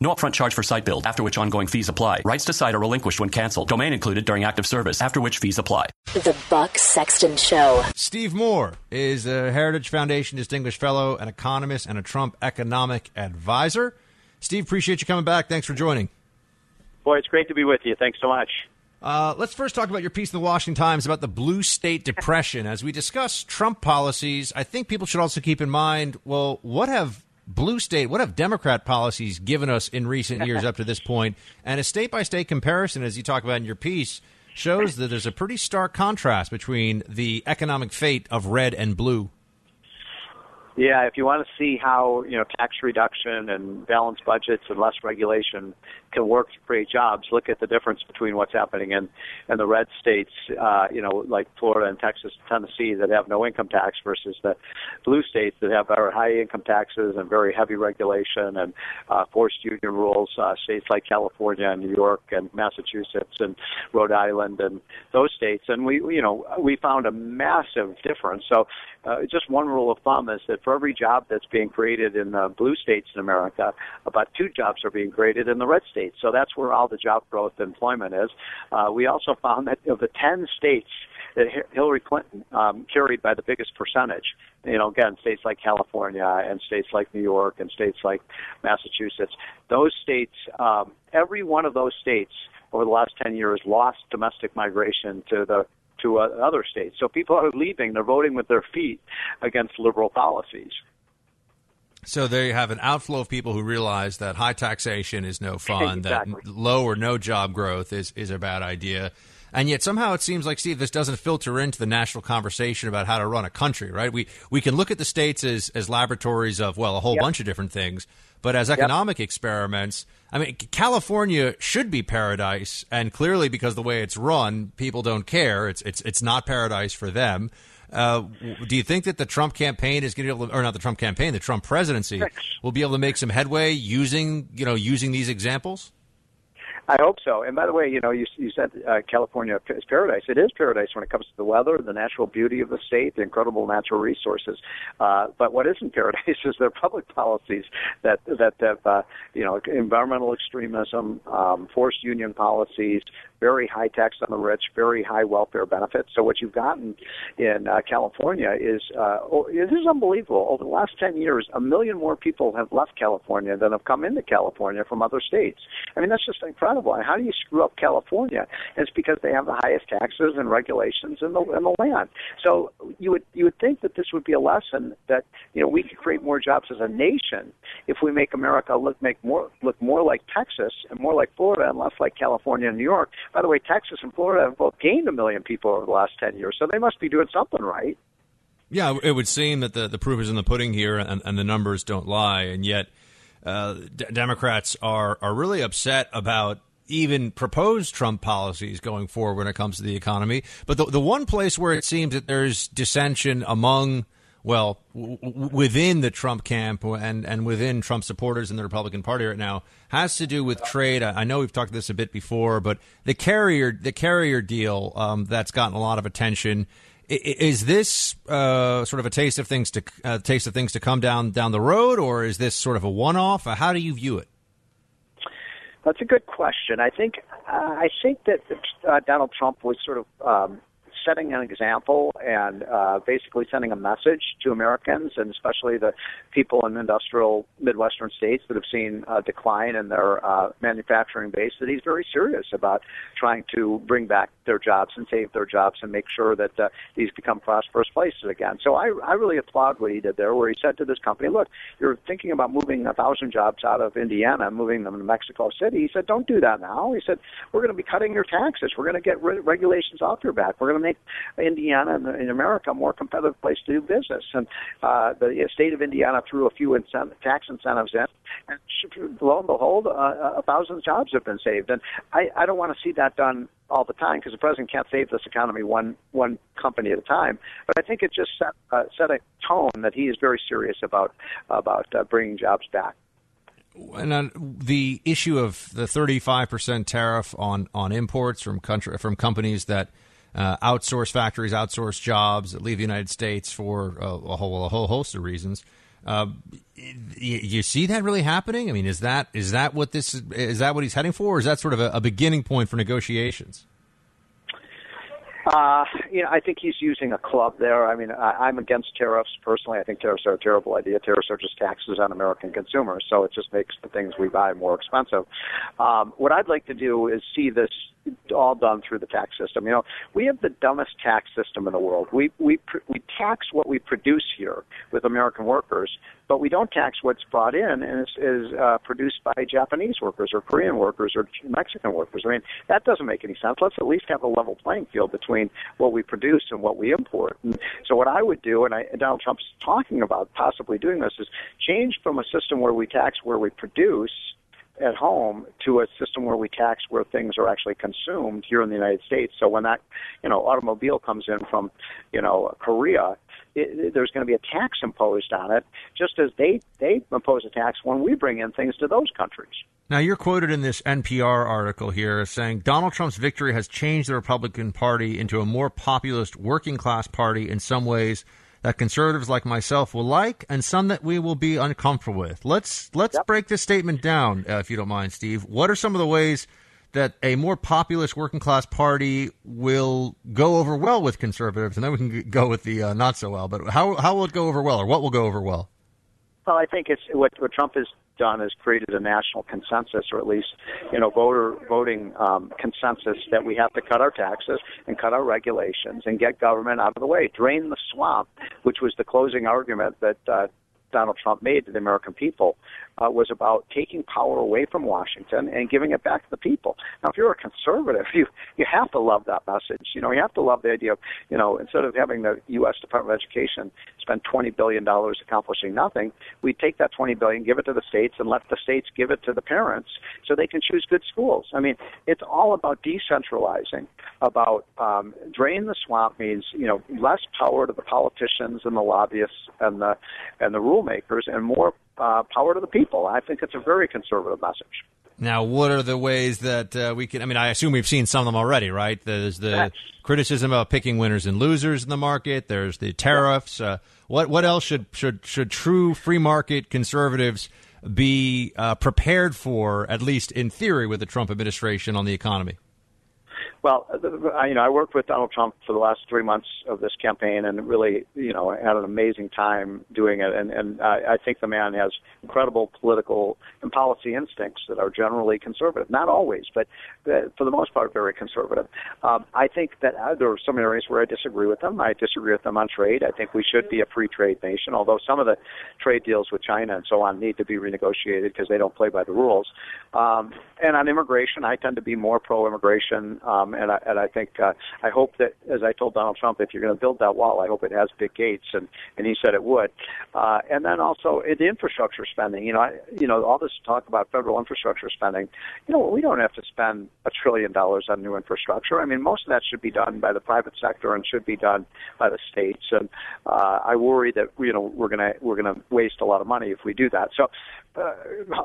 No upfront charge for site build, after which ongoing fees apply. Rights to site are relinquished when canceled. Domain included during active service, after which fees apply. The Buck Sexton Show. Steve Moore is a Heritage Foundation Distinguished Fellow, an economist, and a Trump economic advisor. Steve, appreciate you coming back. Thanks for joining. Boy, it's great to be with you. Thanks so much. Uh, let's first talk about your piece in the Washington Times about the blue state depression. As we discuss Trump policies, I think people should also keep in mind well, what have blue state, what have Democrat policies given us in recent years up to this point? And a state by state comparison, as you talk about in your piece, shows that there's a pretty stark contrast between the economic fate of red and blue. Yeah, if you want to see how you know tax reduction and balanced budgets and less regulation can work to create jobs, look at the difference between what's happening in in the red states, uh, you know, like Florida and Texas, Tennessee, that have no income tax versus the blue states that have very high income taxes and very heavy regulation and uh, forced union rules. Uh, states like California and New York and Massachusetts and Rhode Island and those states, and we you know we found a massive difference. So uh, just one rule of thumb is that for every job that's being created in the blue states in America, about two jobs are being created in the red states. So that's where all the job growth employment is. Uh, we also found that of the 10 states that Hillary Clinton um, carried by the biggest percentage, you know, again, states like California and states like New York and states like Massachusetts, those states, um, every one of those states over the last 10 years lost domestic migration to the to uh, other states. So people are leaving; they're voting with their feet against liberal policies. So there you have an outflow of people who realize that high taxation is no fun, exactly. that low or no job growth is, is a bad idea. And yet somehow it seems like Steve, this doesn't filter into the national conversation about how to run a country, right? We we can look at the states as, as laboratories of well a whole yep. bunch of different things, but as economic yep. experiments, I mean California should be paradise, and clearly because the way it's run, people don't care. It's it's it's not paradise for them. Uh, do you think that the Trump campaign is going to be able to, or not the Trump campaign, the Trump presidency will be able to make some headway using, you know, using these examples? I hope so. And by the way, you know, you, you said uh, California is paradise. It is paradise when it comes to the weather, the natural beauty of the state, the incredible natural resources. Uh, but what isn't paradise is their public policies that that have, uh, you know, environmental extremism, um, forced union policies, very high tax on the rich, very high welfare benefits. So what you've gotten in uh, California is uh, oh, unbelievable. Over the last 10 years, a million more people have left California than have come into California from other states. I mean, that's just incredible. How do you screw up California? And it's because they have the highest taxes and regulations in the in the land. So you would you would think that this would be a lesson that you know we could create more jobs as a nation if we make America look make more look more like Texas and more like Florida and less like California and New York. By the way, Texas and Florida have both gained a million people over the last 10 years, so they must be doing something right. Yeah, it would seem that the, the proof is in the pudding here, and, and the numbers don't lie. And yet, uh, d- Democrats are, are really upset about even proposed Trump policies going forward when it comes to the economy. But the, the one place where it seems that there's dissension among well, w- within the Trump camp and, and within Trump supporters in the Republican Party right now has to do with trade. I, I know we've talked this a bit before, but the Carrier the Carrier deal um, that's gotten a lot of attention. Is this uh, sort of a taste of things to uh, taste of things to come down down the road, or is this sort of a one off? How do you view it? That's a good question. I think uh, I think that uh, Donald Trump was sort of um, setting an example and uh, basically sending a message to Americans and especially the people in industrial Midwestern states that have seen a decline in their uh, manufacturing base that he's very serious about trying to bring back their jobs and save their jobs and make sure that uh, these become prosperous places again. So I, I really applaud what he did there, where he said to this company, "Look, you're thinking about moving a thousand jobs out of Indiana, moving them to Mexico City." He said, "Don't do that now." He said, "We're going to be cutting your taxes. We're going to get re- regulations off your back. We're going to make Indiana and in America a more competitive place to do business." And uh, the state of Indiana threw a few incent- tax incentives in, and lo and behold, uh, a thousand jobs have been saved. And I, I don't want to see that done all the time because the president can't save this economy one one company at a time. But I think it just set uh, set a tone that he is very serious about about uh, bringing jobs back. And on the issue of the 35% tariff on, on imports from country from companies that uh, outsource factories, outsource jobs leave the United States for a, a whole a whole host of reasons. Uh, you, you, see that really happening? I mean, is that is that what this is, is that what he's heading for, or is that sort of a, a beginning point for negotiations? Uh, you know, I think he's using a club there. I mean, I, I'm against tariffs personally. I think tariffs are a terrible idea. Tariffs are just taxes on American consumers, so it just makes the things we buy more expensive. Um, what I'd like to do is see this all done through the tax system. You know, we have the dumbest tax system in the world. We we we tax what we produce here with American workers, but we don't tax what's brought in and is, is uh, produced by Japanese workers or Korean workers or Mexican workers. I mean, that doesn't make any sense. Let's at least have a level playing field between what we produce and what we import. And so, what I would do, and, I, and Donald Trump's talking about possibly doing this, is change from a system where we tax where we produce at home to a system where we tax where things are actually consumed here in the United States. So when that, you know, automobile comes in from, you know, Korea, it, there's going to be a tax imposed on it, just as they they impose a tax when we bring in things to those countries. Now, you're quoted in this NPR article here as saying Donald Trump's victory has changed the Republican Party into a more populist working class party in some ways that conservatives like myself will like, and some that we will be uncomfortable with. Let's let's yep. break this statement down, uh, if you don't mind, Steve. What are some of the ways that a more populist working class party will go over well with conservatives, and then we can go with the uh, not so well. But how how will it go over well, or what will go over well? Well, I think it's what, what Trump has done is created a national consensus, or at least you know voter voting um, consensus that we have to cut our taxes and cut our regulations and get government out of the way, drain the swamp, which was the closing argument that uh, Donald Trump made to the American people uh, was about taking power away from Washington and giving it back to the people. Now, if you're a conservative, you you have to love that message. You know, you have to love the idea of you know instead of having the U.S. Department of Education spend 20 billion dollars accomplishing nothing, we take that 20 billion, give it to the states, and let the states give it to the parents so they can choose good schools. I mean, it's all about decentralizing. About um, drain the swamp means you know less power to the politicians and the lobbyists and the and the rule makers, and more uh, power to the people. I think it's a very conservative message. Now, what are the ways that uh, we can? I mean, I assume we've seen some of them already, right? There's the yes. criticism about picking winners and losers in the market. There's the tariffs. Uh, what what else should should should true free market conservatives be uh, prepared for, at least in theory, with the Trump administration on the economy? Well, I, you know, I worked with Donald Trump for the last three months of this campaign, and really, you know, had an amazing time doing it. And, and I, I think the man has incredible political and policy instincts that are generally conservative. Not always, but uh, for the most part, very conservative. Um, I think that uh, there are some areas where I disagree with them. I disagree with them on trade. I think we should be a free trade nation, although some of the trade deals with China and so on need to be renegotiated because they don't play by the rules. Um, and on immigration, I tend to be more pro-immigration. Um, and I, and I think uh, I hope that, as I told Donald Trump, if you're going to build that wall, I hope it has big gates, and and he said it would. Uh, and then also the infrastructure spending. You know, I, you know, all this talk about federal infrastructure spending. You know, we don't have to spend a trillion dollars on new infrastructure. I mean, most of that should be done by the private sector and should be done by the states. And uh, I worry that you know we're gonna we're gonna waste a lot of money if we do that. So uh,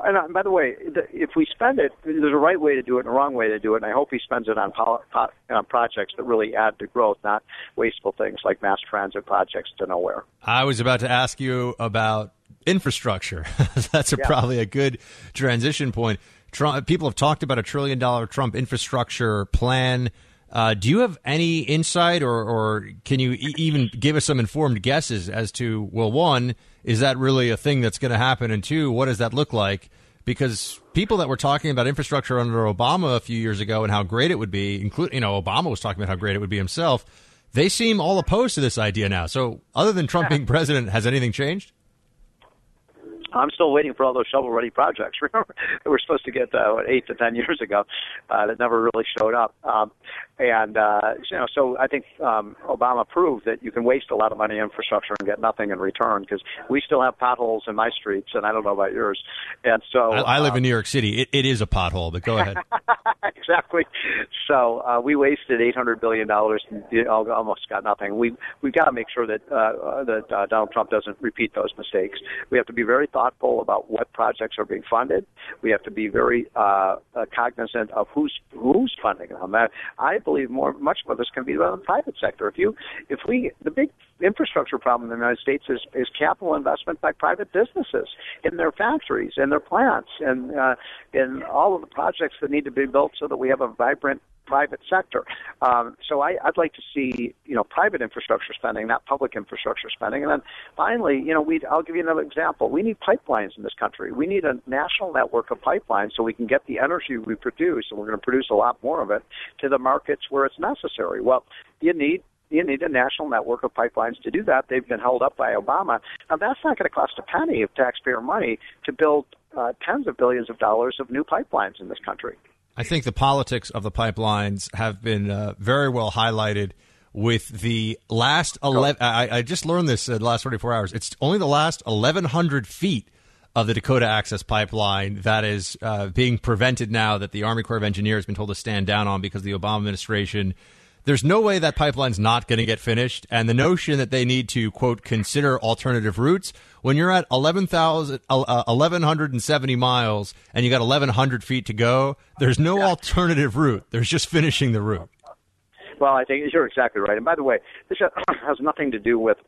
and uh, by the way, the, if we spend it, there's a right way to do it and a wrong way to do it. And I hope he spends it on, pol- po- on projects that really add to growth, not wasteful things like mass transit projects to nowhere. I was about to ask you about infrastructure. That's a, yeah. probably a good transition point. Trump, people have talked about a trillion dollar Trump infrastructure plan. Uh, do you have any insight, or, or can you e- even give us some informed guesses as to well, one, is that really a thing that's going to happen, and two, what does that look like? Because people that were talking about infrastructure under Obama a few years ago and how great it would be, including you know Obama was talking about how great it would be himself, they seem all opposed to this idea now. So, other than Trump being president, has anything changed? I'm still waiting for all those shovel-ready projects. Remember, that we're supposed to get uh, what, eight to ten years ago, uh, that never really showed up. Um, and uh, you know, so I think um, Obama proved that you can waste a lot of money in infrastructure and get nothing in return because we still have potholes in my streets, and I don't know about yours. And so I, I live um, in New York City. It, it is a pothole, but go ahead. exactly. So uh, we wasted eight hundred billion dollars and almost got nothing. We we've got to make sure that uh, that uh, Donald Trump doesn't repeat those mistakes. We have to be very thoughtful about what projects are being funded. We have to be very uh, uh, cognizant of who's who's funding them. I, I believe more much more this can be done in the private sector. If you if we the big infrastructure problem in the United States is is capital investment by private businesses in their factories, in their plants, and uh, in all of the projects that need to be built so that we have a vibrant private sector. Um, so I, I'd like to see, you know, private infrastructure spending, not public infrastructure spending. And then finally, you know, we I'll give you another example. We need pipelines in this country. We need a national network of pipelines so we can get the energy we produce, and we're going to produce a lot more of it, to the markets where it's necessary. Well, you need you need a national network of pipelines to do that. They've been held up by Obama. Now, that's not going to cost a penny of taxpayer money to build uh, tens of billions of dollars of new pipelines in this country. I think the politics of the pipelines have been uh, very well highlighted with the last 11. I, I just learned this in the last 24 hours. It's only the last 1,100 feet of the Dakota Access Pipeline that is uh, being prevented now that the Army Corps of Engineers has been told to stand down on because the Obama administration. There's no way that pipeline's not going to get finished. And the notion that they need to, quote, consider alternative routes when you're at 11,000, uh, 1,170 miles and you got 1,100 feet to go, there's no alternative route. There's just finishing the route. Well, I think you're exactly right. And by the way, this has nothing to do with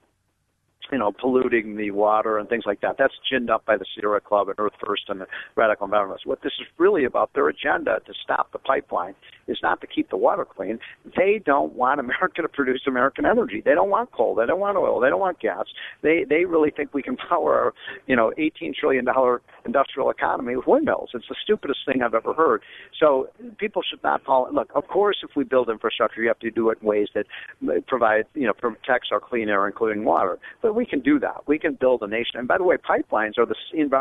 you know, polluting the water and things like that. That's ginned up by the Sierra Club and Earth First and the radical environmentalists. What this is really about, their agenda to stop the pipeline, is not to keep the water clean. They don't want America to produce American energy. They don't want coal. They don't want oil. They don't want gas. They they really think we can power our, you know, 18 trillion dollar industrial economy with windmills. It's the stupidest thing I've ever heard. So people should not fall. Look, of course, if we build infrastructure, you have to do it in ways that provide, you know, protects our clean air, including water. But we can do that. We can build a nation. And by the way, pipelines are the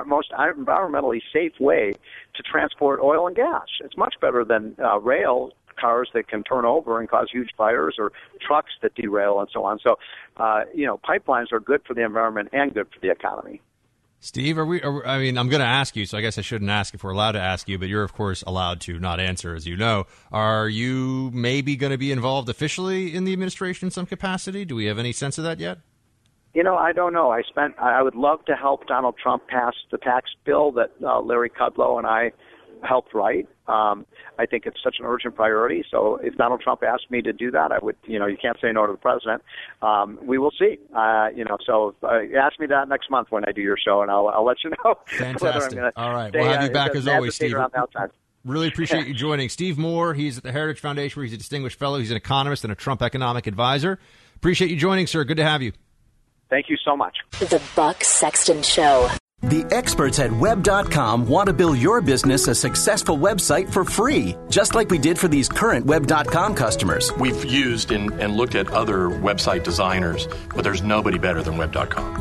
most environmentally safe way to transport oil and gas. It's much better than uh, rail cars that can turn over and cause huge fires or trucks that derail and so on. So, uh, you know, pipelines are good for the environment and good for the economy. Steve, are we? Are, I mean, I'm going to ask you, so I guess I shouldn't ask if we're allowed to ask you, but you're of course allowed to not answer, as you know. Are you maybe going to be involved officially in the administration in some capacity? Do we have any sense of that yet? You know, I don't know. I spent. I would love to help Donald Trump pass the tax bill that uh, Larry Kudlow and I helped write. Um, I think it's such an urgent priority. So if Donald Trump asked me to do that, I would. You know, you can't say no to the president. Um, we will see. Uh, you know, so uh, ask me that next month when I do your show, and I'll, I'll let you know. Fantastic. All right, we'll have you back as always, Steve. Really appreciate you joining. Steve Moore, he's at the Heritage Foundation, where he's a distinguished fellow. He's an economist and a Trump economic advisor. Appreciate you joining, sir. Good to have you. Thank you so much. The Buck Sexton Show. The experts at web.com want to build your business a successful website for free, just like we did for these current web.com customers. We've used and, and looked at other website designers, but there's nobody better than web.com.